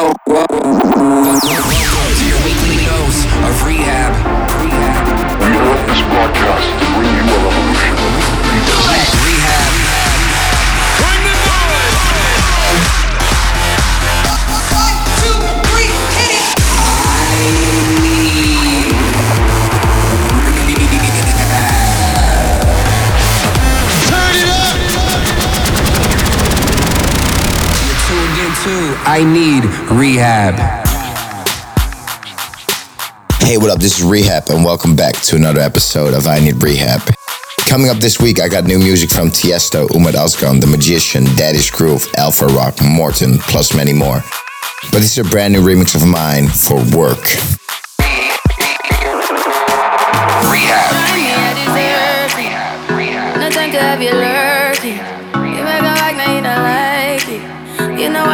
Welcome to your weekly dose of rehab. R3HAB. We hope this broadcast I Need R3HAB. Hey, what up? This is R3HAB, and welcome back to another episode of I Need R3HAB. Coming up this week, I got new music from Tiesto, Ummet Ozcan, The Magician, Daddy's Groove, Alpharock, Morton, plus many more. But this is a brand new remix of mine for work. R3HAB. No time to have you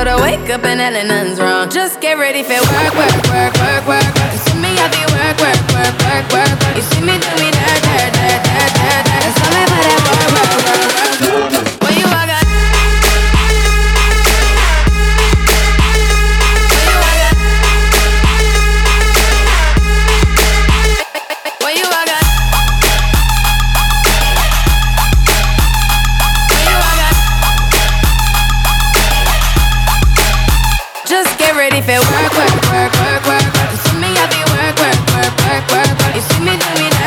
But I wake up and hell nothing's wrong. Just get ready for work, work, work, work, work. work. You see me, I be work, work, work, work, work. You see me do me that, that, that, that, that, that. It's all about that work, work, work, work, work. Just get ready for work, work, work, work, work. You see me, I be work, work, work, work, work. You see me do me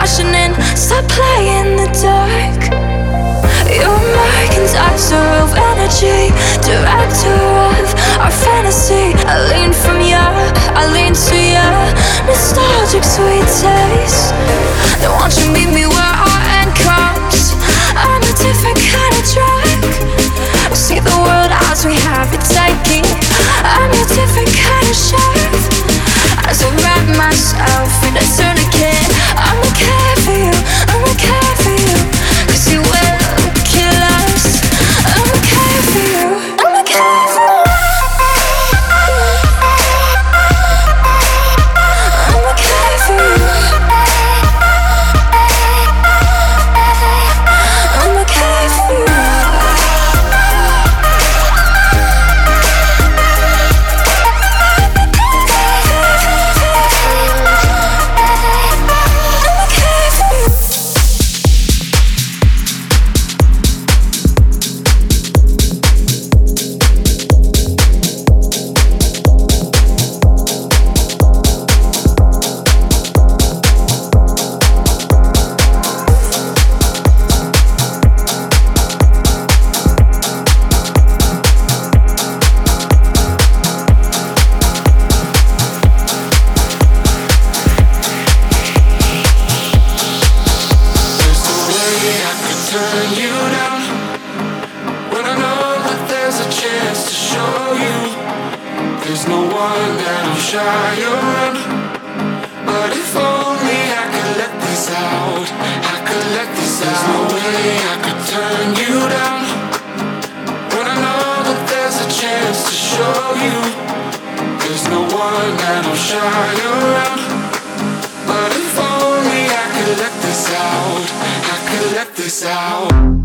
crashing in. Stop playing the dark. Your mercantile of energy, director of our fantasy. I lean from you, I lean to you. Nostalgic sweet taste. Now won't you meet me where I end comes? I'm a different kind of drug. See the world as we have it taking. I'm a different kind of shark. I surround myself in a tourniquet. I'm okay for you, I'm okay. the one that'll around. But if only I could let this out, I could let this out.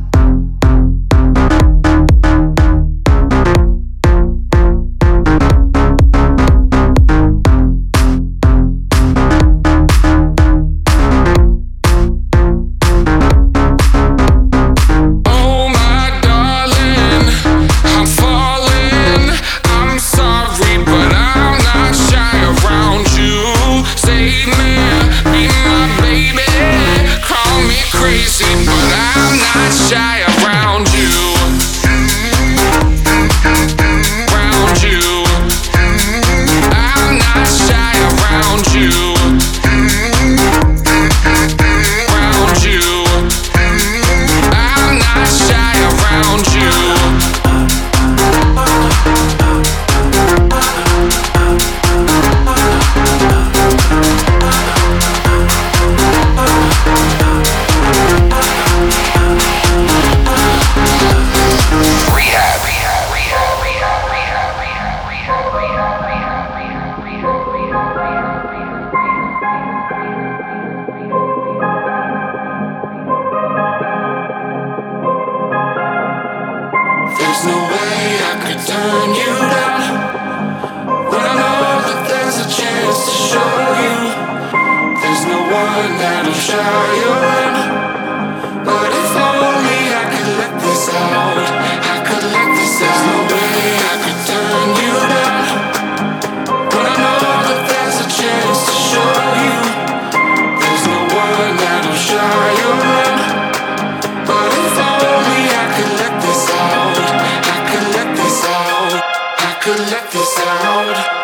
is the road.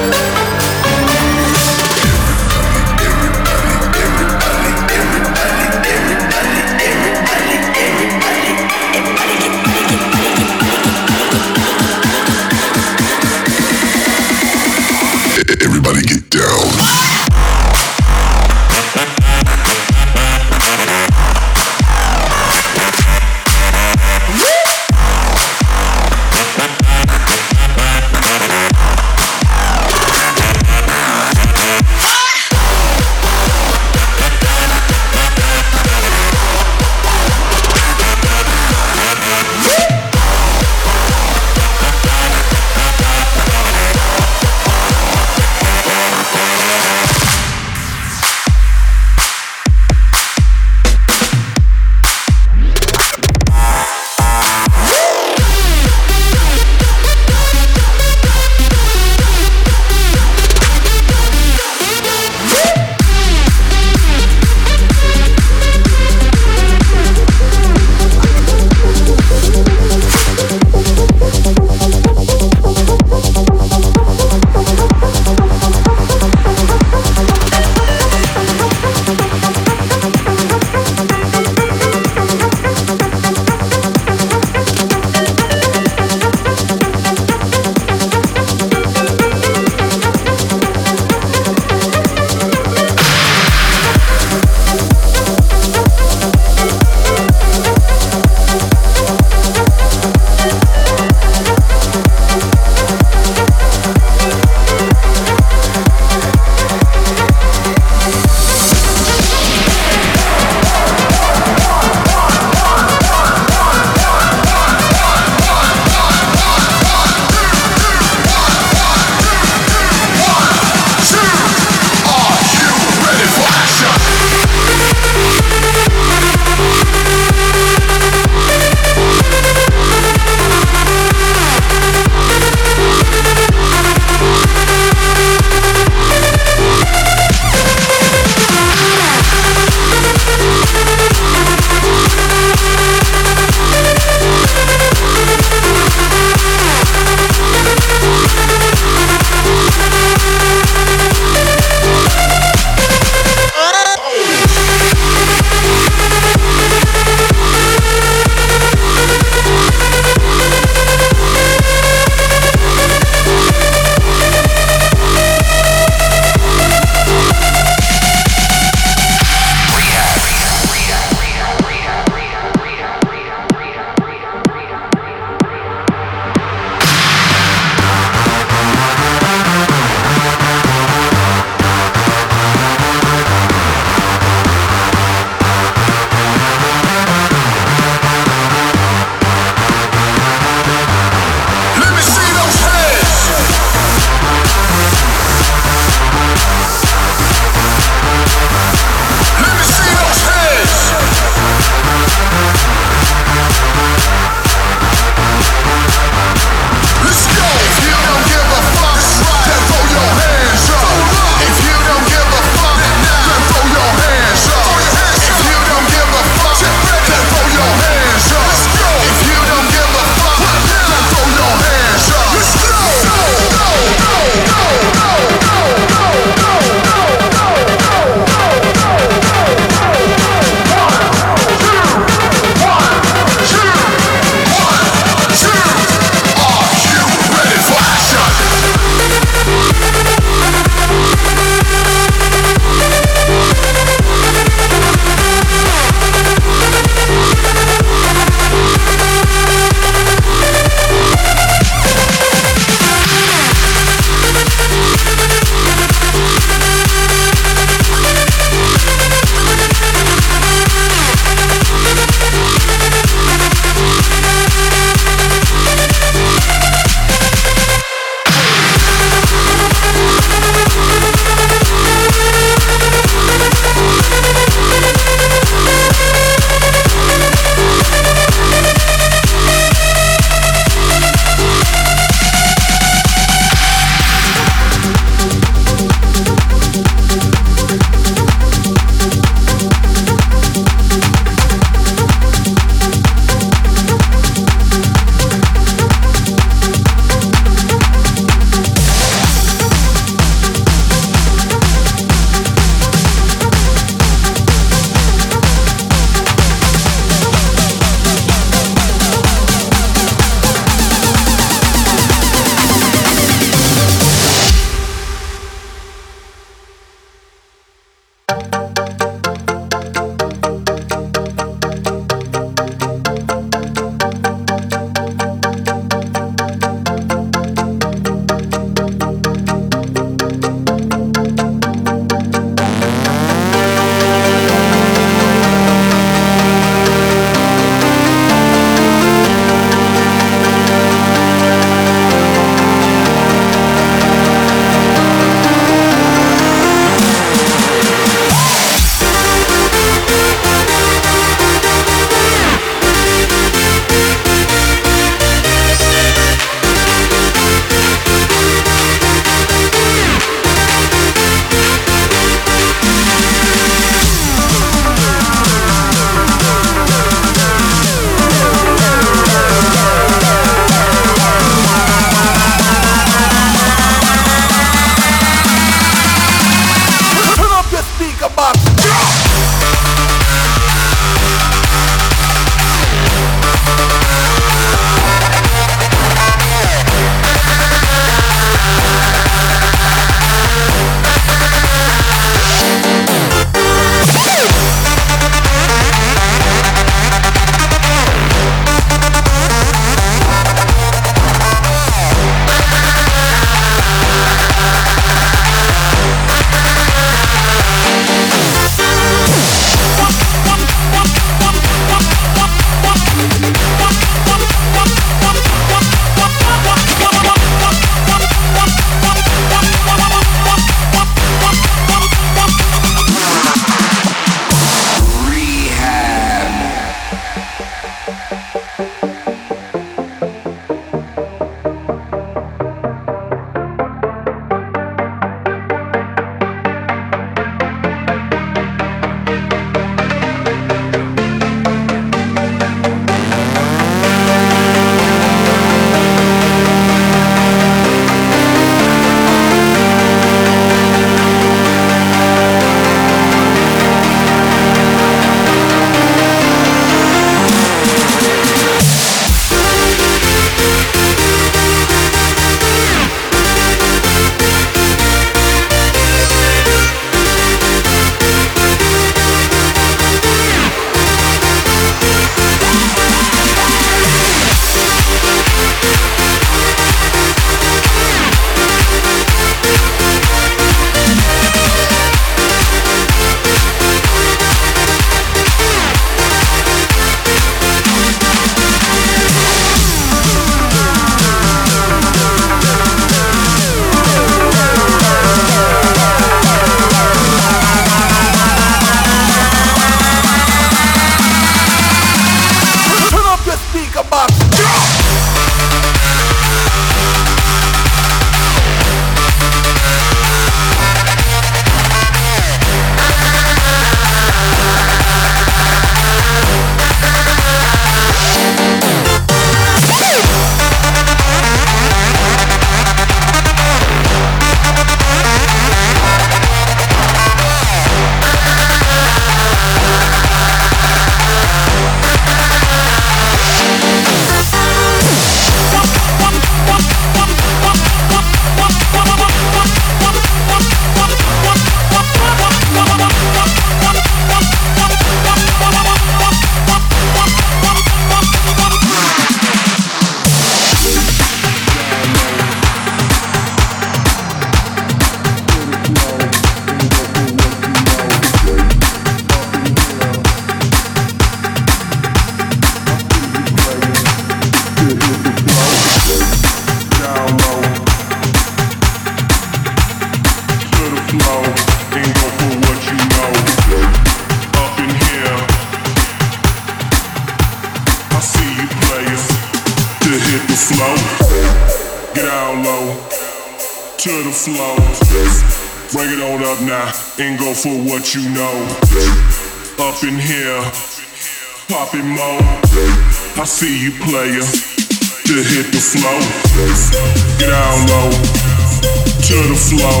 the flow.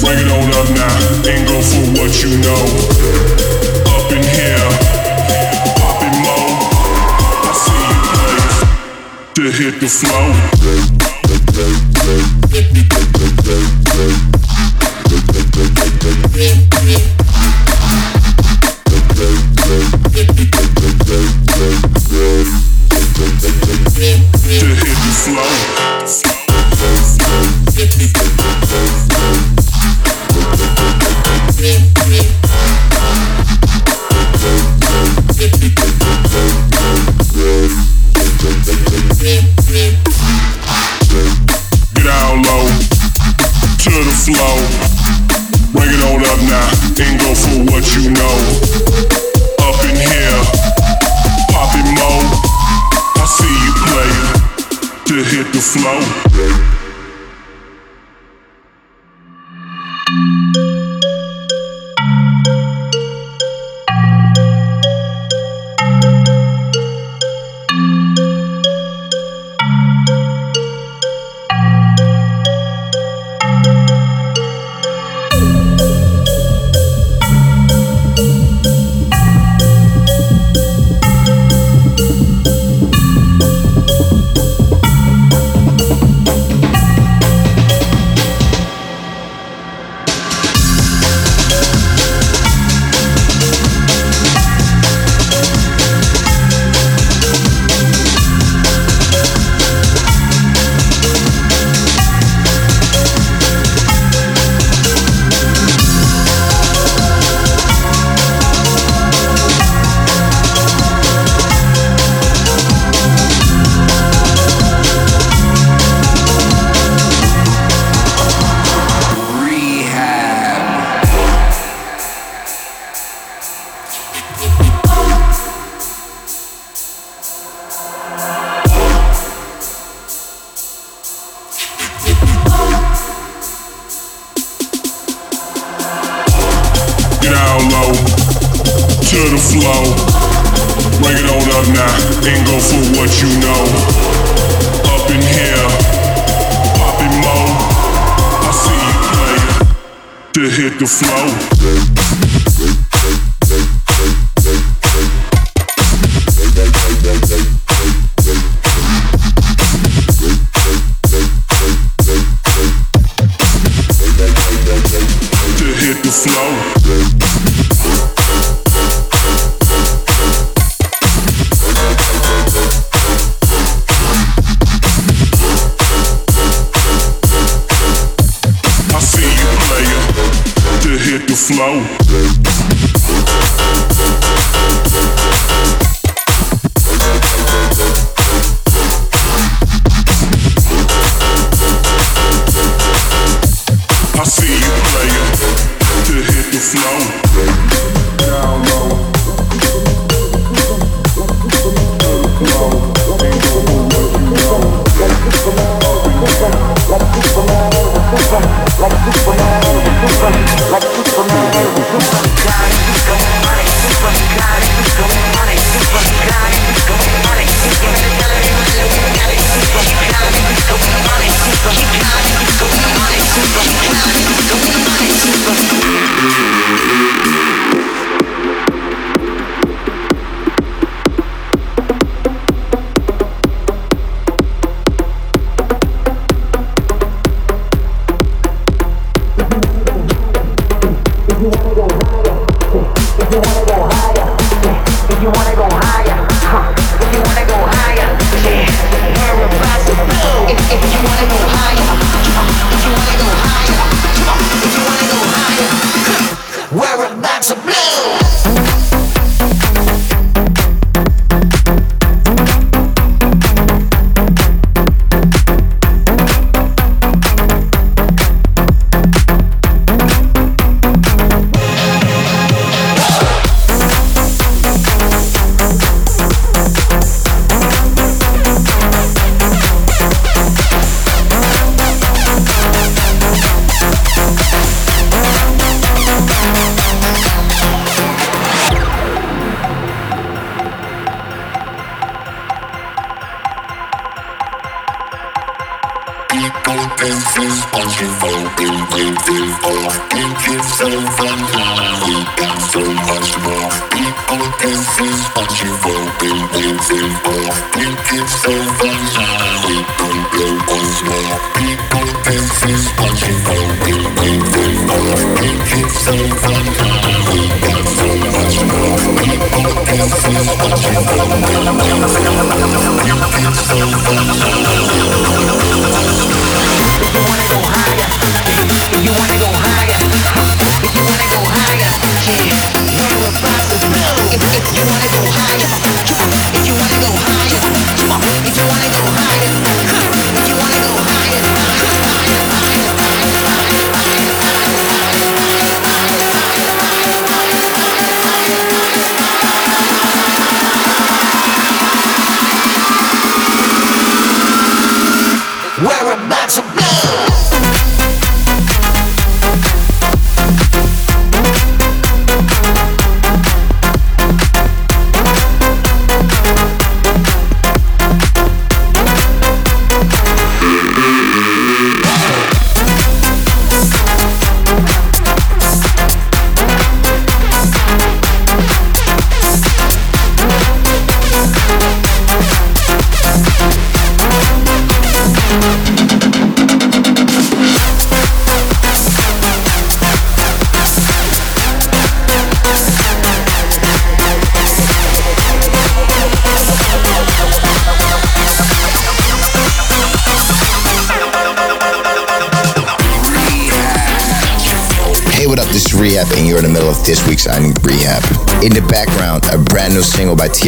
Bring it on up now and go for what you know. Up in here, popping mo. I see you place to hit the flow. Yeah.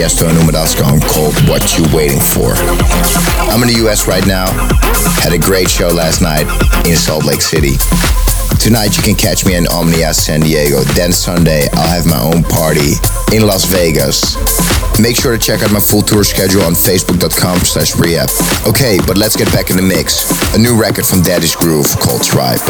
Ummet Ozcan called What You Waiting For. I'm in the US right now. Had a great show last night in Salt Lake City. Tonight you can catch me in Omnia San Diego. Then Sunday I'll have my own party in Las Vegas. Make sure to check out my full tour schedule on facebook.com slash r3hab. Okay, but let's get back in the mix. A new record from Daddy's Groove called Tribe.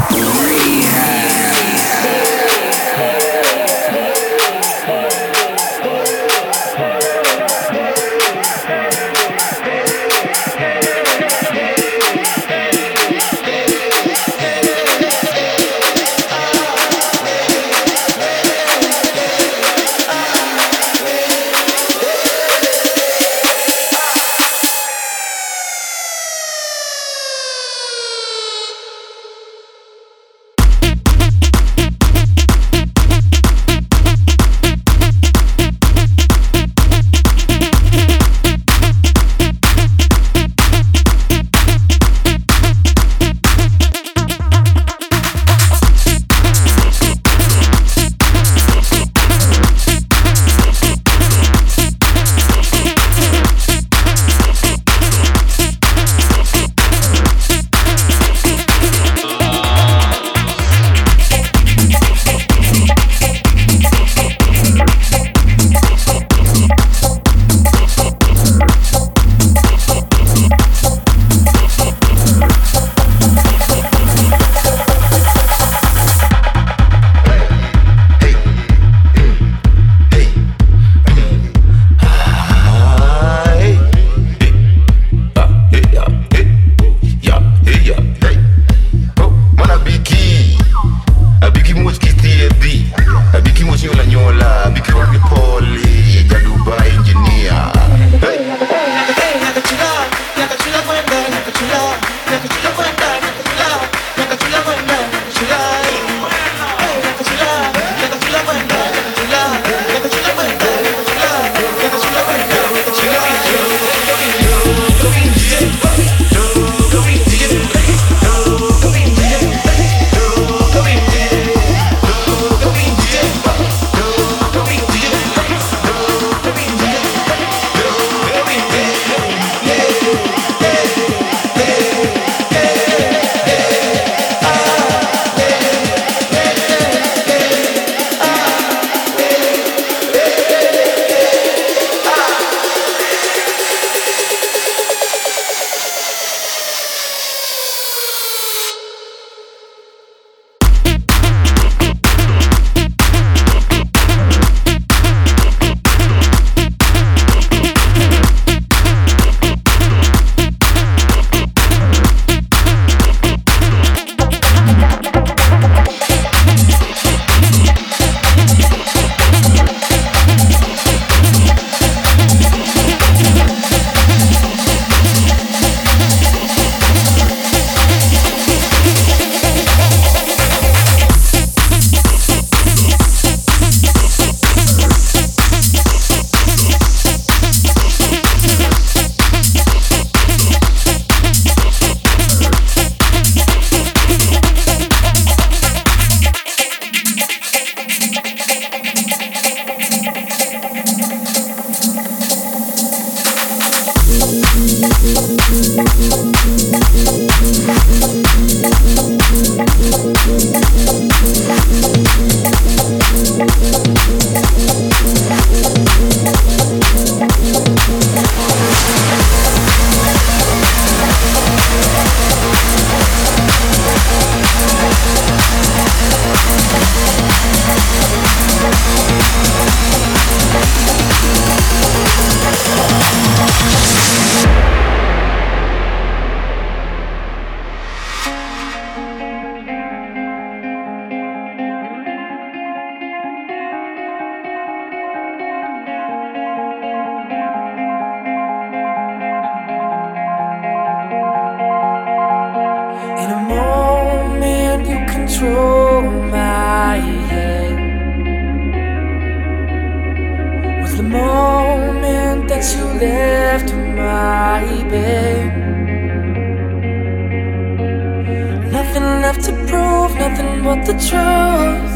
nothing but the truth.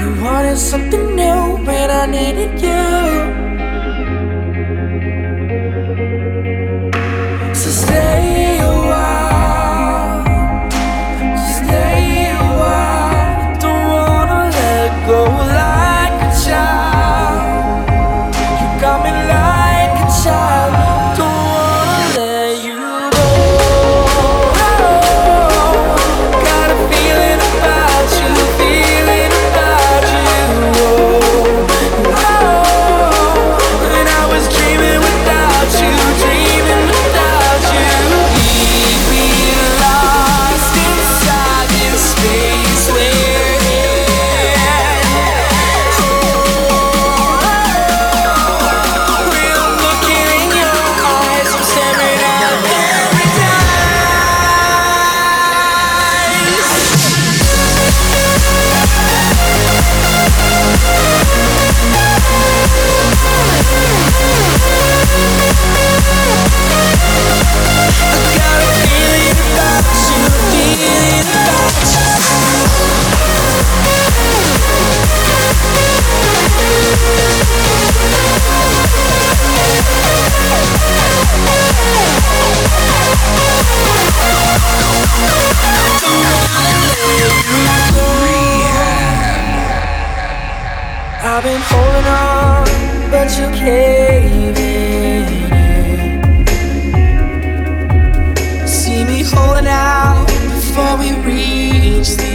You wanted something new, but I needed you. I've been holding on, but you caving in. See me holding out before we reach the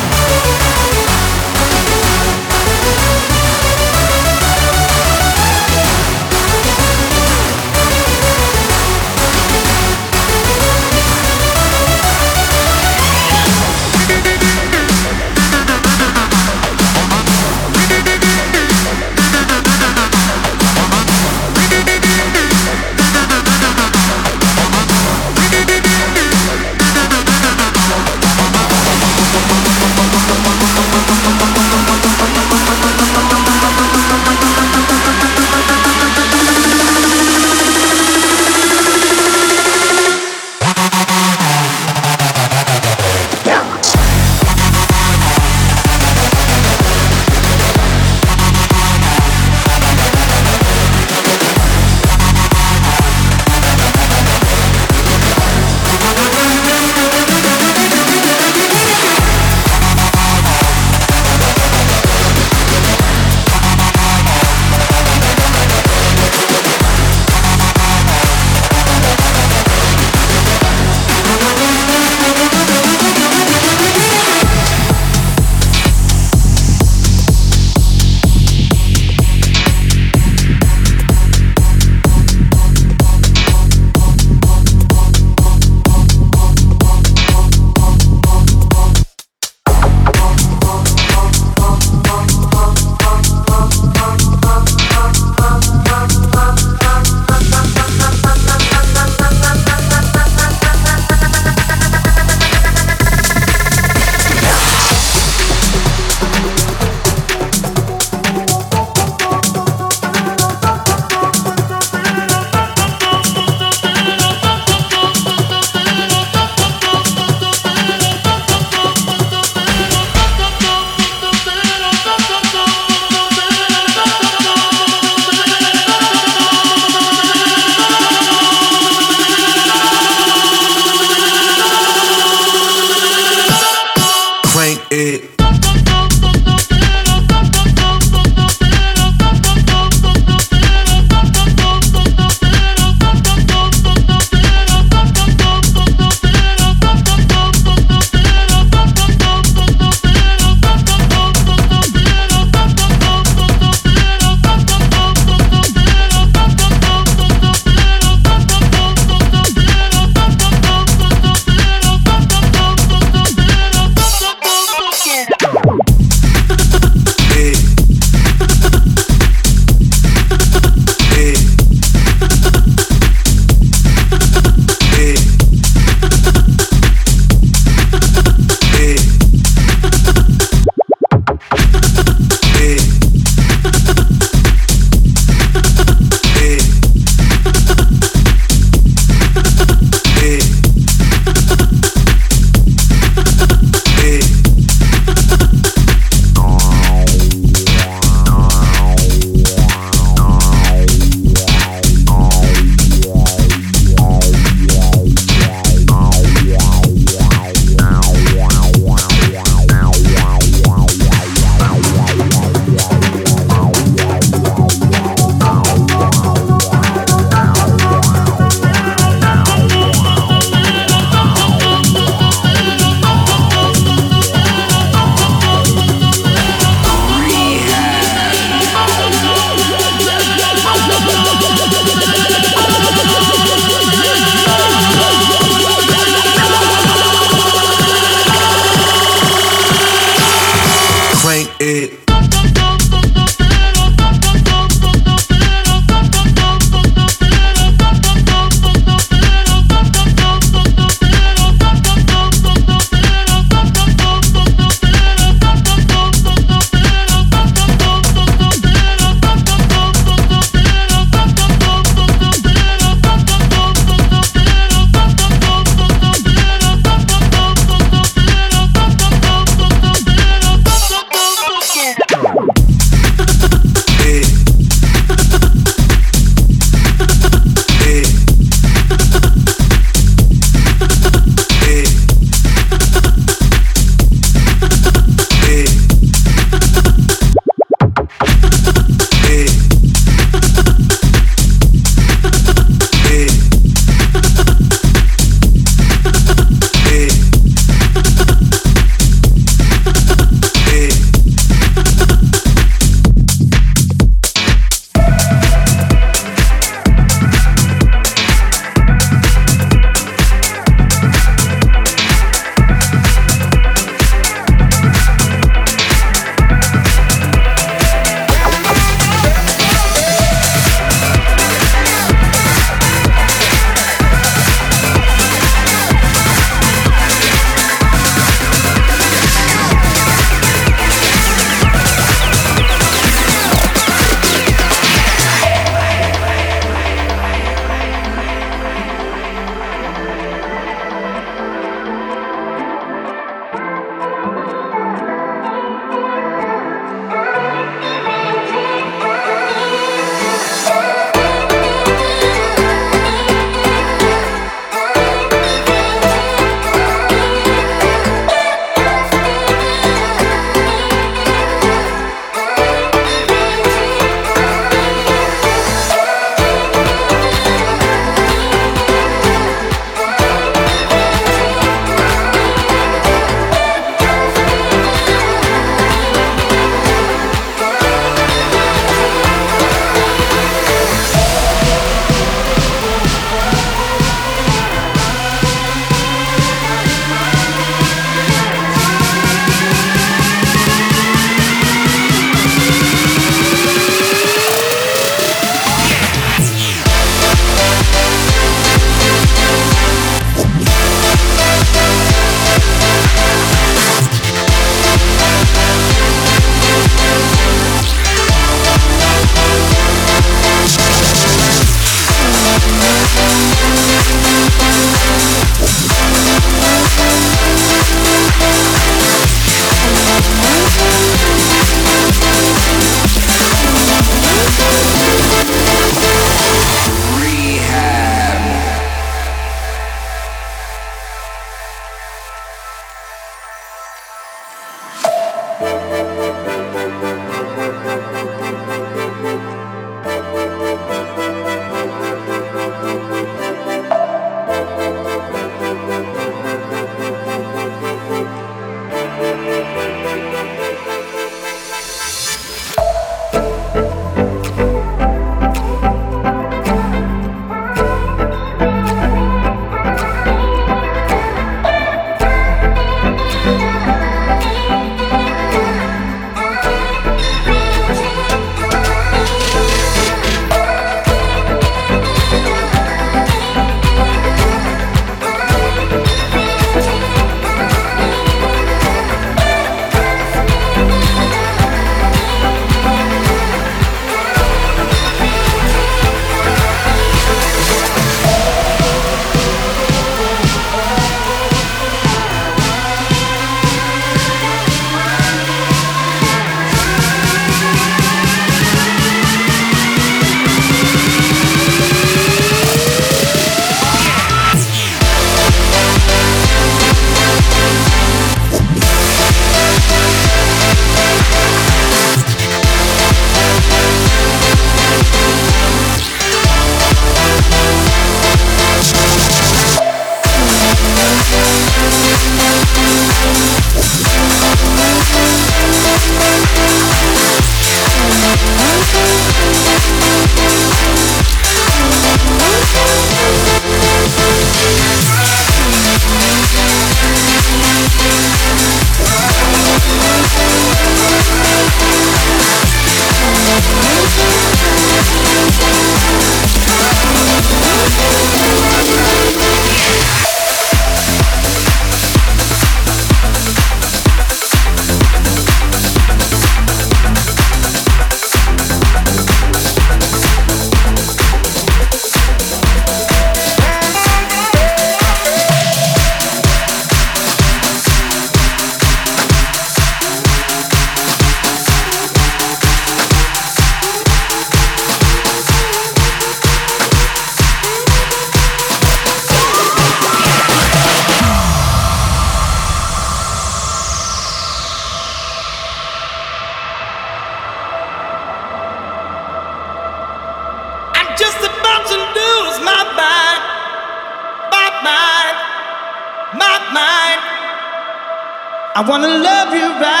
I wanna love you right.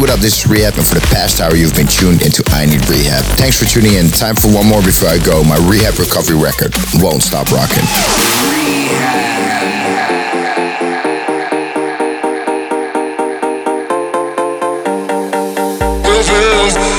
what up? This is R3HAB, and for the past hour, you've been tuned into I Need R3HAB. Thanks for tuning in. Time for one more before I go. My R3HAB Recovery record won't stop rocking. R3HAB.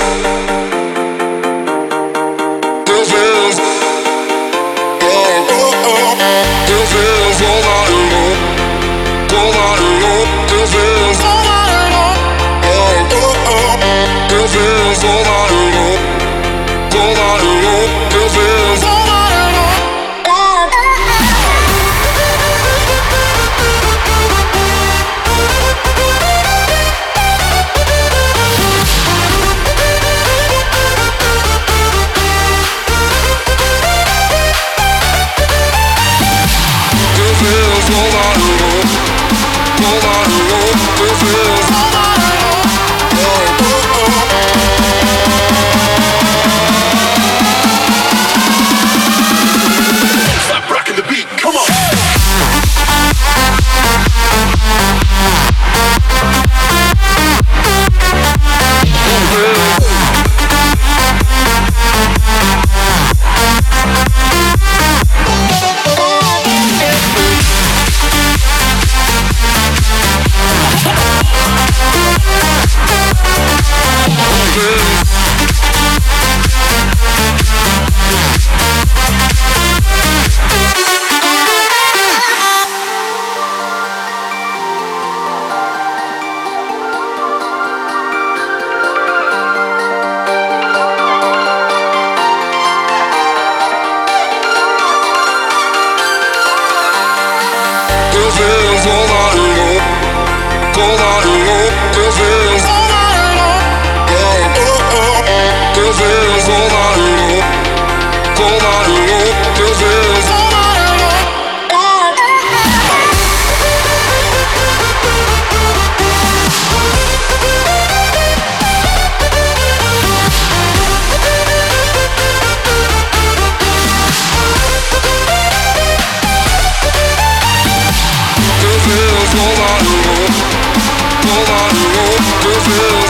Nobody knows, nobody knows,